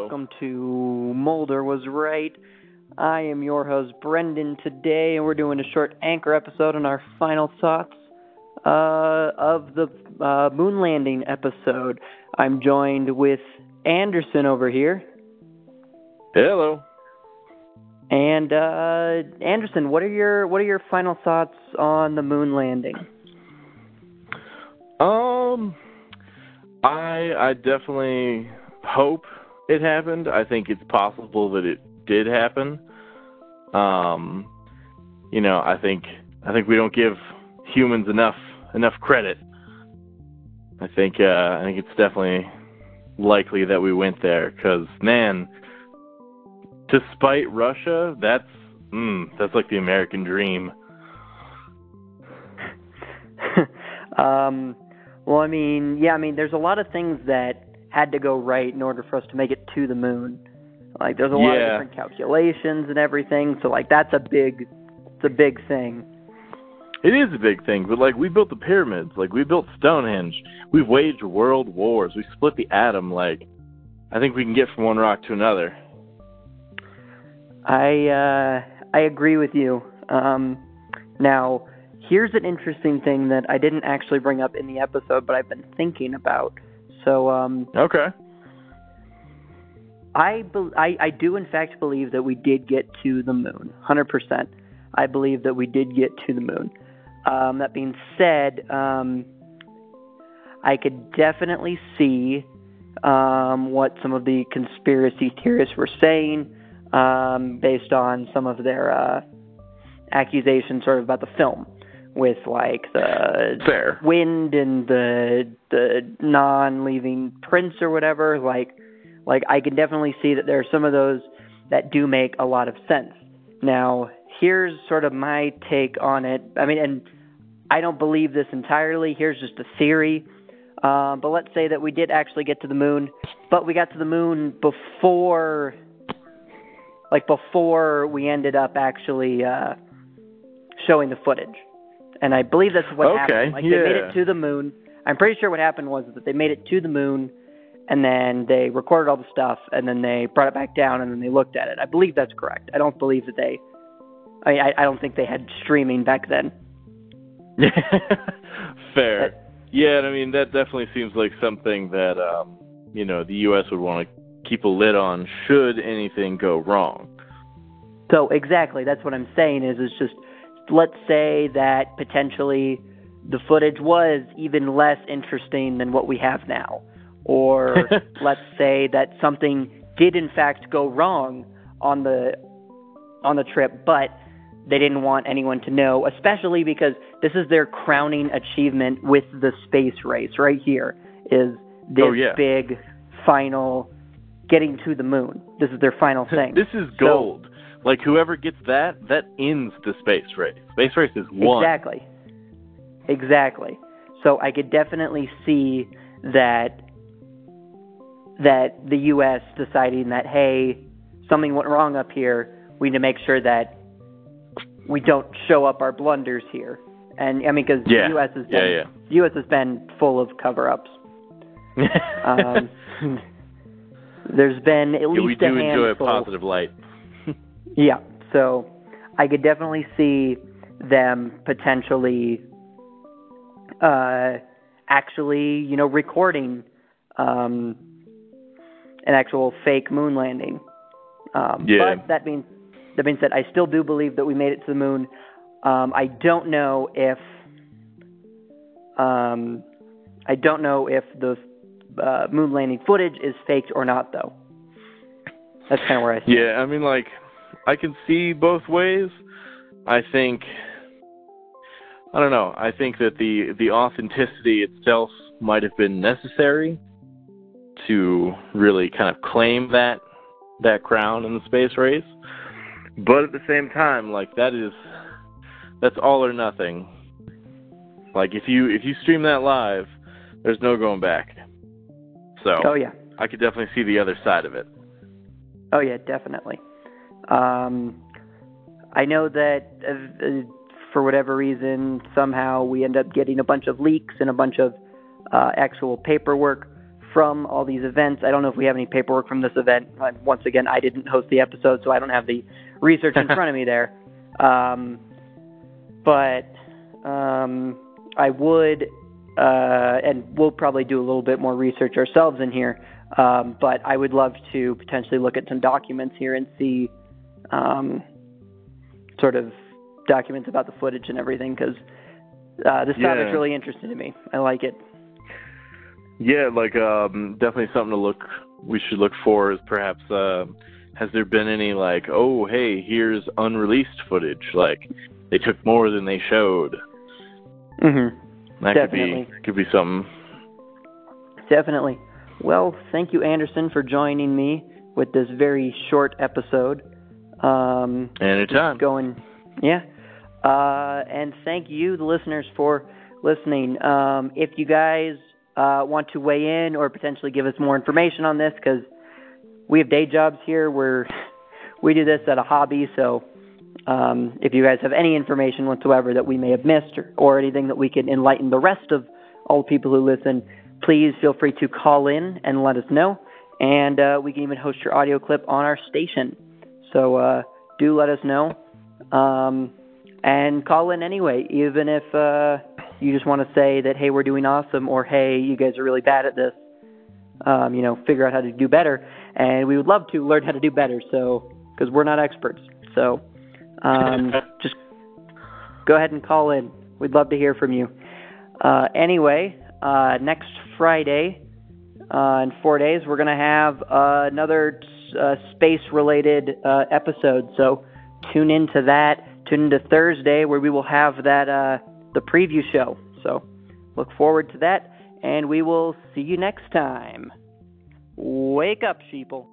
welcome to Mulder Was Right. I am your host, Brendan, today, and we're doing a short anchor episode on our final thoughts uh, of the uh, moon landing episode. I'm joined with Anderson over here. Hello. And uh, Anderson, what are your what are your final thoughts on the moon landing? Um, I I definitely hope it happened. I think it's possible that it did happen. Um, you know, I think I think we don't give humans enough enough credit. I think uh, I think it's definitely likely that we went there because man, despite Russia, that's mm, that's like the American dream. um, well, I mean, yeah, I mean, there's a lot of things that had to go right in order for us to make it to the moon. Like, there's a lot Yeah. of different calculations and everything. So, like, that's a big, it's a big thing. It is a big thing, but like we built the pyramids, like we built Stonehenge, we've waged world wars, we split the atom. Like, I think we can get from one rock to another. I uh, I agree with you. Um, now, here's an interesting thing that I didn't actually bring up in the episode, but I've been thinking about. So, um, Okay. I, be- I I do in fact believe that we did get to the moon, hundred percent. I believe that we did get to the moon. Um, that being said, um, I could definitely see um, what some of the conspiracy theorists were saying um, based on some of their uh, accusations, sort of about the film, with like the Fair. wind and the the non-leaving prints or whatever like like I can definitely see that there are some of those that do make a lot of sense. Now, here's sort of my take on it. I mean, and I don't believe this entirely. Here's just a theory. Um, but let's say that we did actually get to the moon, but we got to the moon before, like before we ended up actually uh, showing the footage. And I believe that's what Okay, happened. Like they made it to the moon. I'm pretty sure what happened was that they made it to the moon, and then they recorded all the stuff, and then they brought it back down, and then they looked at it. I believe that's correct. I don't believe that they. I I, I don't think they had streaming back then. Fair. Yeah, I mean that definitely seems like something that um, you know, the US would want to keep a lid on should anything go wrong. So exactly, that's what I'm saying. Is it's just let's say that potentially the footage was even less interesting than what we have now, or let's say that something did in fact go wrong on the on the trip, but they didn't want anyone to know, especially because this is their crowning achievement with the space race right here is this Oh, yeah. big final getting to the moon. This is their final thing. this is So- gold. Like whoever gets that, that ends the space race. Space race is won. Exactly. Exactly. So I could definitely see that that the U.S. deciding that hey, something went wrong up here. We need to make sure that we don't show up our blunders here. And I mean, because Yeah. the U.S. has been yeah. the U.S. has been full of cover-ups. Um, there's been at least Yeah, we do a enjoy a positive light. Yeah. So I could definitely see them potentially uh actually, you know, recording um an actual fake moon landing. Um Yeah. but that being that being said, I still do believe that we made it to the moon. Um I don't know if um I don't know if the uh, moon landing footage is faked or not though. That's kind of where I stand. Yeah, I mean, like, I can see both ways. I think, I don't know. I think that the the authenticity itself might have been necessary to really kind of claim that that crown in the space race. But at the same time, like that is that's all or nothing. Like if you if you stream that live, there's no going back. So Oh yeah. I could definitely see the other side of it. Oh yeah, definitely. Um, I know that uh, uh, for whatever reason, somehow we end up getting a bunch of leaks and a bunch of uh, actual paperwork from all these events. I don't know if we have any paperwork from this event. Once again, I didn't host the episode, so I don't have the research in front of me there. Um, but um, I would, uh, and we'll probably do a little bit more research ourselves in here. Um, but I would love to potentially look at some documents here and see um, sort of documents about the footage and everything because uh, this Yeah. topic's really interesting to me. I like it. Yeah, like um, definitely something to look. We should look for is perhaps uh, has there been any like, oh hey, here's unreleased footage. Like they took more than they showed. Mm-hmm. That Definitely. could be could be something. Definitely. Well, thank you, Anderson, for joining me with this very short episode. Um, Anytime. going, yeah. Uh, and thank you, the listeners, for listening. Um, if you guys uh, want to weigh in or potentially give us more information on this, because we have day jobs here, we're we do this at a hobby, so um, if you guys have any information whatsoever that we may have missed or, or anything that we can enlighten the rest of all the people who listen, please feel free to call in and let us know. And uh, we can even host your audio clip on our station. So uh, do let us know. Um, and call in anyway, even if uh, you just want to say that, hey, we're doing awesome, or hey, you guys are really bad at this. Um, you know, figure out how to do better. And we would love to learn how to do better, so because we're not experts. So um, just go ahead and call in. We'd love to hear from you. Uh, anyway, uh, next Friday, uh, in four days, we're going to have uh, another uh, space related uh, episode. So tune into that. Tune into Thursday, where we will have that uh, the preview show. So look forward to that, and we will see you next time. Wake up, sheeple.